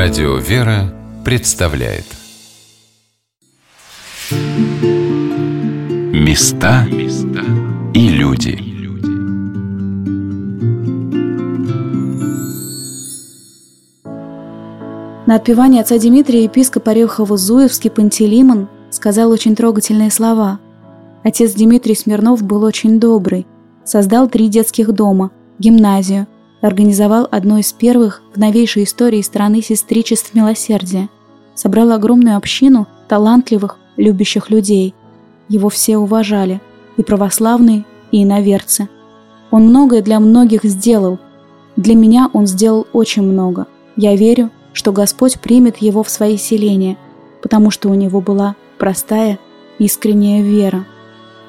Радио «Вера» представляет. Места и люди. На отпевание отца Дмитрия епископ Орехово-Зуевский Пантелеймон сказал очень трогательные слова. Отец Дмитрий Смирнов был очень добрый, создал три детских дома, гимназию – организовал одно из первых в новейшей истории страны сестричеств милосердия, собрал огромную общину талантливых, любящих людей. Его все уважали, и православные, и иноверцы. Он многое для многих сделал. Для меня он сделал очень много. Я верю, что Господь примет его в свои селения, потому что у него была простая, искренняя вера.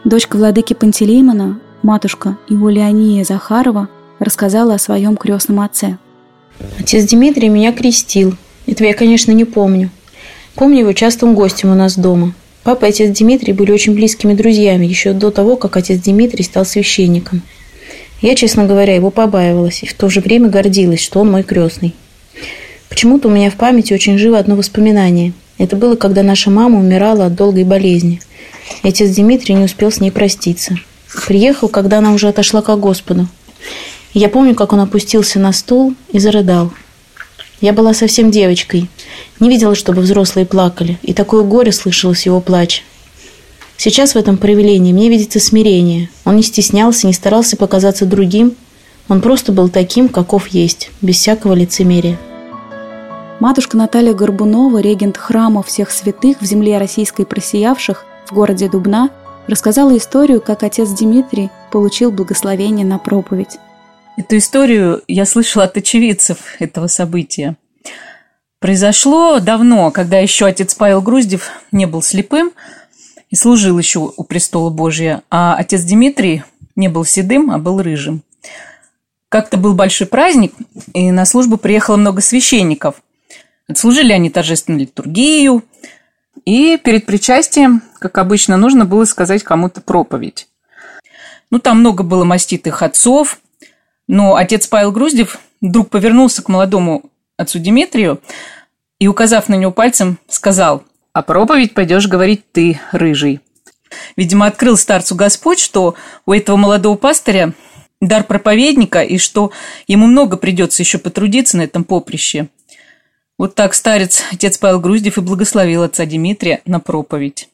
Дочка владыки Пантелеймона, матушка Иулиания Захарова – рассказала о своем крестном отце. Отец Дмитрий меня крестил. Этого я, конечно, не помню. Помню его частым гостем у нас дома. Папа и отец Дмитрий были очень близкими друзьями еще до того, как отец Дмитрий стал священником. Я, честно говоря, его побаивалась и в то же время гордилась, что он мой крестный. Почему-то у меня в памяти очень живо одно воспоминание. Это было, когда наша мама умирала от долгой болезни. И отец Дмитрий не успел с ней проститься. Приехал, когда она уже отошла к Господу. Я помню, как он опустился на стул и зарыдал. Я была совсем девочкой, не видела, чтобы взрослые плакали, и такое горе слышалось его плач. Сейчас в этом проявлении мне видится смирение. Он не стеснялся, не старался показаться другим. Он просто был таким, каков есть, без всякого лицемерия. Матушка Наталья Горбунова, регент храма всех святых в земле российской просиявших в городе Дубна, рассказала историю, как отец Дмитрий получил благословение на проповедь. Эту историю я слышала от очевидцев этого события. Произошло давно, когда еще отец Павел Груздев не был слепым и служил еще у престола Божия, а отец Дмитрий не был седым, а был рыжим. Как-то был большой праздник, и на службу приехало много священников. Отслужили они торжественную литургию, и перед причастием, как обычно, нужно было сказать кому-то проповедь. Ну, там много было маститых отцов, но отец Павел Груздев вдруг повернулся к молодому отцу Дмитрию и, указав на него пальцем, сказал, «А проповедь пойдешь говорить ты, рыжий». Видимо, открыл старцу Господь, что у этого молодого пастыря дар проповедника и что ему много придется еще потрудиться на этом поприще. Вот так старец, отец Павел Груздев, и благословил отца Дмитрия на проповедь.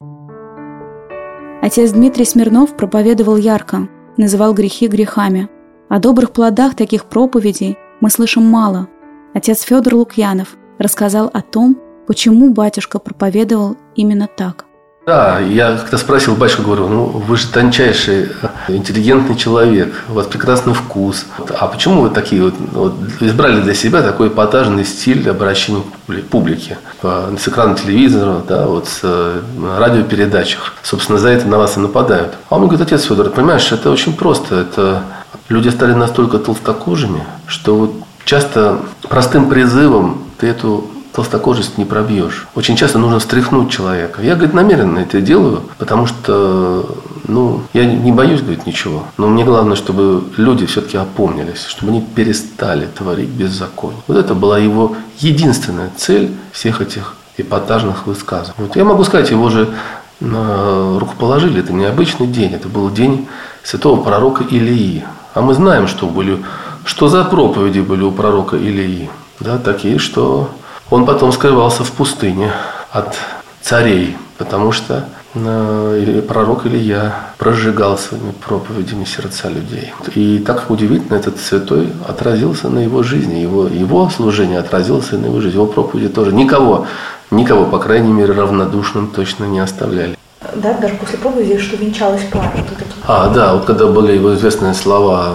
Отец Дмитрий Смирнов проповедовал ярко, называл грехи грехами – о добрых плодах таких проповедей мы слышим мало. Отец Федор Лукьянов рассказал о том, почему батюшка проповедовал именно так. Да, я как-то спросил батюшку, говорю, ну вы же тончайший, интеллигентный человек, у вас прекрасный вкус. А почему вы такие вот, вот избрали для себя такой эпатажный стиль обращения к публике? С экрана телевизора, да, вот с э, радиопередачах. Собственно, за это на вас и нападают. А он мне говорит, отец Федор, понимаешь, это очень просто. Это люди стали настолько толстокожими, что вот часто простым призывом ты эту толстокожесть не пробьешь. Очень часто нужно встряхнуть человека. Я, говорит, намеренно это делаю, потому что, ну, я не боюсь, говорит, ничего. Но мне главное, чтобы люди все-таки опомнились, чтобы они перестали творить беззаконие. Вот это была его единственная цель всех этих эпатажных высказываний. Вот я могу сказать, его же на рукоположили. Это необычный день. Это был день святого пророка Илии. А мы знаем, что, были, что за проповеди были у пророка Илии. Да, такие, что он потом скрывался в пустыне от царей, потому что э, пророк Илья прожигал своими проповедями сердца людей. И так удивительно, этот святой отразился на его жизни, его, его служение отразилось на его жизни, его проповеди тоже. Никого, никого, по крайней мере, равнодушным точно не оставляли да, даже после проповеди, что венчалась пара. Вот А, да, вот когда были его известные слова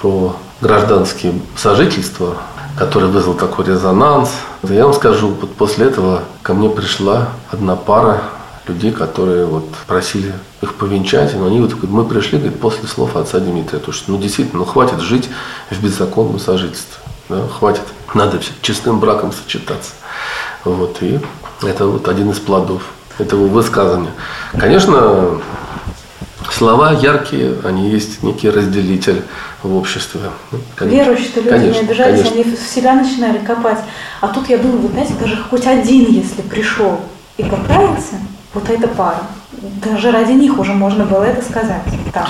про гражданские сожительства, который вызвал такой резонанс. Я вам скажу, вот после этого ко мне пришла одна пара людей, которые вот просили их повенчать, но они вот мы пришли, говорит, после слов отца Дмитрия, то что ну действительно, ну хватит жить в беззаконном сожительстве, да, хватит, надо честным браком сочетаться. Вот, и это вот один из плодов этого высказывания. Конечно, слова яркие, они есть некий разделитель в обществе. Ну, Верующие-то люди конечно, не обижались, конечно. они в себя начинали копать. А тут я думаю, вот знаете, даже хоть один, если пришел и покаялся, вот эта пара, даже ради них уже можно было это сказать. Там.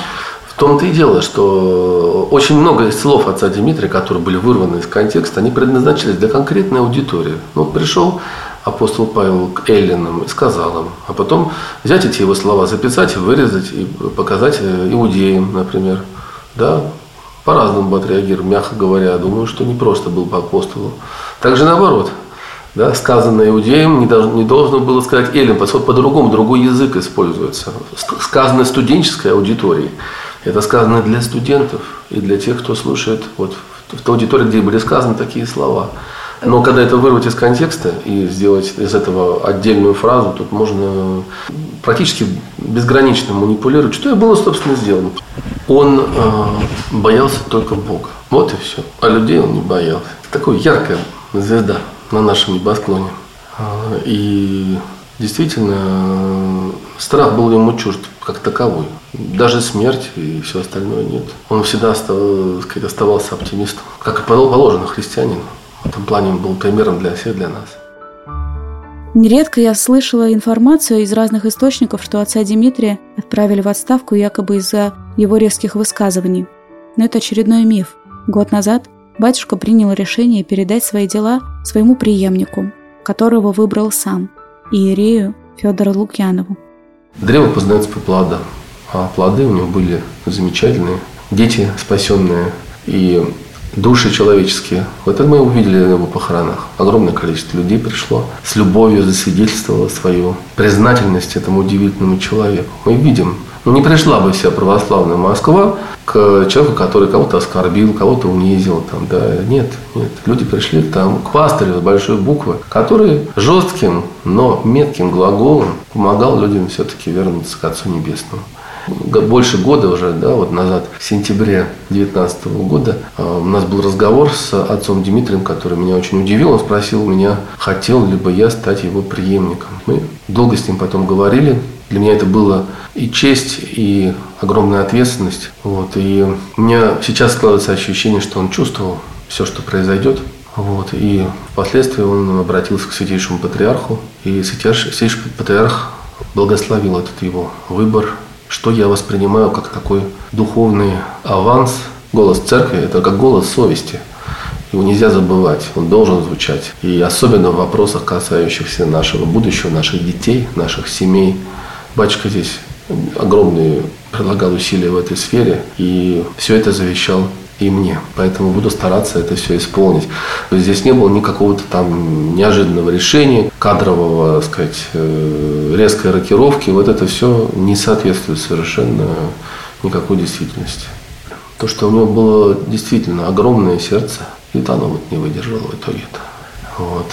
В том-то и дело, что очень много из слов отца Дмитрия, которые были вырваны из контекста, они предназначались для конкретной аудитории. Ну, пришел апостол Павел к эллинам и сказал им, а потом взять эти его слова, записать, вырезать и показать э, иудеям, например. Да, по-разному бы отреагировал, мягко говоря. Думаю, что не просто был по апостолу. Также наоборот, да, сказанное иудеям не должно, не должно было сказать эллин, поскольку по-другому другой язык используется. Сказанное студенческой аудитории. Это сказано для студентов и для тех, кто слушает вот в той аудитории, где были сказаны такие слова. Но когда это вырвать из контекста и сделать из этого отдельную фразу, тут можно практически безгранично манипулировать, что и было, собственно, сделано. Он э, боялся только Бога. Вот и все. А людей он не боялся. Такая яркая звезда на нашем небосклоне. А, и действительно, страх был ему чужд как таковой. Даже смерть и все остальное нет. Он всегда оставался оптимистом, как и положено христианину. В этом плане он был примером для всех, для нас. Нередко я слышала информацию из разных источников, что отца Дмитрия отправили в отставку якобы из-за его резких высказываний. Но это очередной миф. Год назад батюшка принял решение передать свои дела своему преемнику, которого выбрал сам, иерею Федору Лукьянову. Древо познается по плодам, а плоды у него были замечательные. Дети спасенные и души человеческие. Вот это мы увидели на его похоронах. Огромное количество людей пришло, с любовью засвидетельствовало свою признательность этому удивительному человеку. Мы видим, ну, не пришла бы вся православная Москва к человеку, который кого-то оскорбил, кого-то унизил. Там, да. Нет, нет. Люди пришли там к пастырю с большой буквы, который жестким, но метким глаголом помогал людям все-таки вернуться к Отцу Небесному больше года уже, да, вот назад, в сентябре 2019 года, а, у нас был разговор с отцом Дмитрием, который меня очень удивил. Он спросил меня, хотел ли бы я стать его преемником. Мы долго с ним потом говорили. Для меня это было и честь, и огромная ответственность. Вот. И у меня сейчас складывается ощущение, что он чувствовал все, что произойдет. Вот. И впоследствии он обратился к святейшему патриарху. И святейший патриарх благословил этот его выбор, что я воспринимаю как такой духовный аванс. Голос церкви – это как голос совести. Его нельзя забывать, он должен звучать. И особенно в вопросах, касающихся нашего будущего, наших детей, наших семей. Батюшка здесь огромные прилагал усилия в этой сфере, и все это завещал и мне. Поэтому буду стараться это все исполнить. Здесь не было никакого-то там неожиданного решения, кадрового, так сказать, э, резкой рокировки. Вот это все не соответствует совершенно никакой действительности. То, что у него было действительно огромное сердце, и вот оно вот не выдержало в итоге-то. Вот.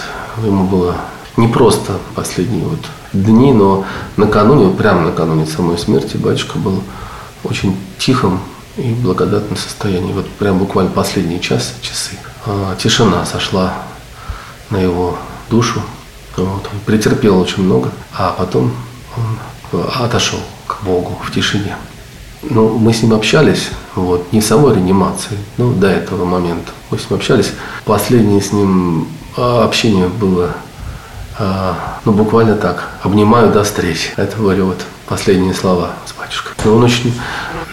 Ему было не просто последние вот дни, но накануне, прямо накануне самой смерти батюшка был очень тихом, и благодатном состоянии. Вот прям буквально последние час, часы. А, тишина сошла на его душу. Вот, он претерпел очень много, а потом он отошел к Богу в тишине. Ну, мы с ним общались, вот, не в самой реанимации, но до этого момента. Мы с ним общались. Последнее с ним а, общение было, а, ну, буквально так. Обнимаю до встречи. Это были вот последние слова с батюшкой. Но он очень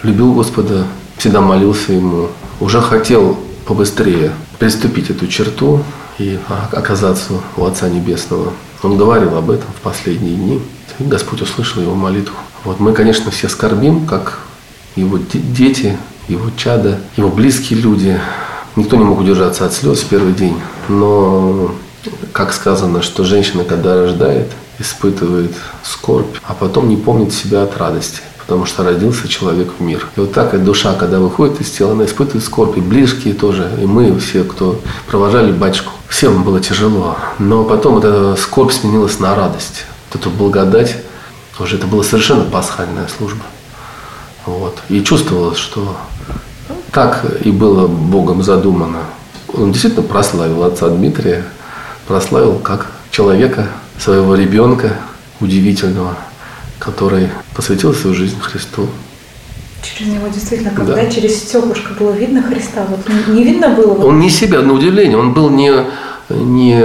любил Господа, всегда молился Ему, уже хотел побыстрее приступить эту черту и оказаться у Отца Небесного. Он говорил об этом в последние дни, и Господь услышал его молитву. Вот мы, конечно, все скорбим, как его дети, его чада, его близкие люди. Никто не мог удержаться от слез в первый день. Но, как сказано, что женщина, когда рождает, испытывает скорбь, а потом не помнит себя от радости потому что родился человек в мир. И вот так и душа, когда выходит из тела, она испытывает скорбь, и близкие тоже, и мы все, кто провожали батюшку. Всем было тяжело, но потом эта скорбь сменилась на радость. Вот эту благодать, уже это была совершенно пасхальная служба. Вот. И чувствовалось, что так и было Богом задумано. Он действительно прославил отца Дмитрия, прославил как человека, своего ребенка удивительного, который посвятил свою жизнь Христу. Через него действительно, когда да. через стеклышко было видно Христа, вот не видно было. Он не себя, на удивление, он был не не,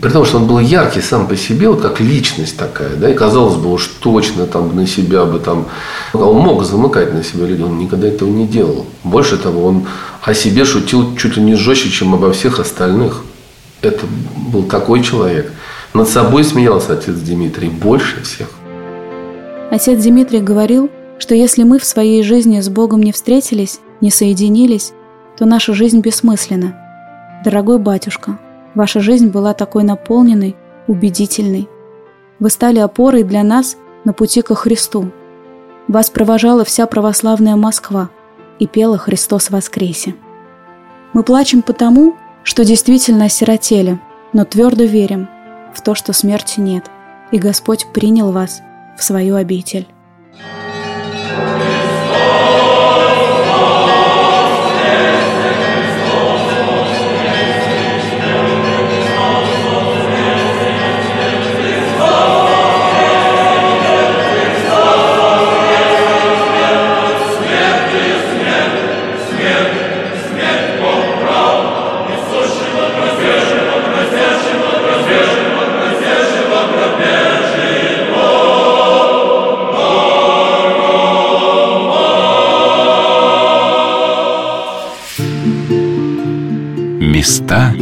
при том, что он был яркий сам по себе, вот как личность такая, да, и казалось бы, уж точно там на себя бы там, он мог замыкать на себя людей, он никогда этого не делал. Больше того, он о себе шутил чуть ли не жестче, чем обо всех остальных. Это был такой человек. Над собой смеялся отец Дмитрий больше всех. Отец Дмитрий говорил, что если мы в своей жизни с Богом не встретились, не соединились, то наша жизнь бессмысленна. Дорогой батюшка, Ваша жизнь была такой наполненной, убедительной. Вы стали опорой для нас на пути ко Христу. Вас провожала вся православная Москва и пела «Христос воскресе». Мы плачем потому, что действительно осиротели, но твердо верим в то, что смерти нет, и Господь принял вас в свою обитель. Люди.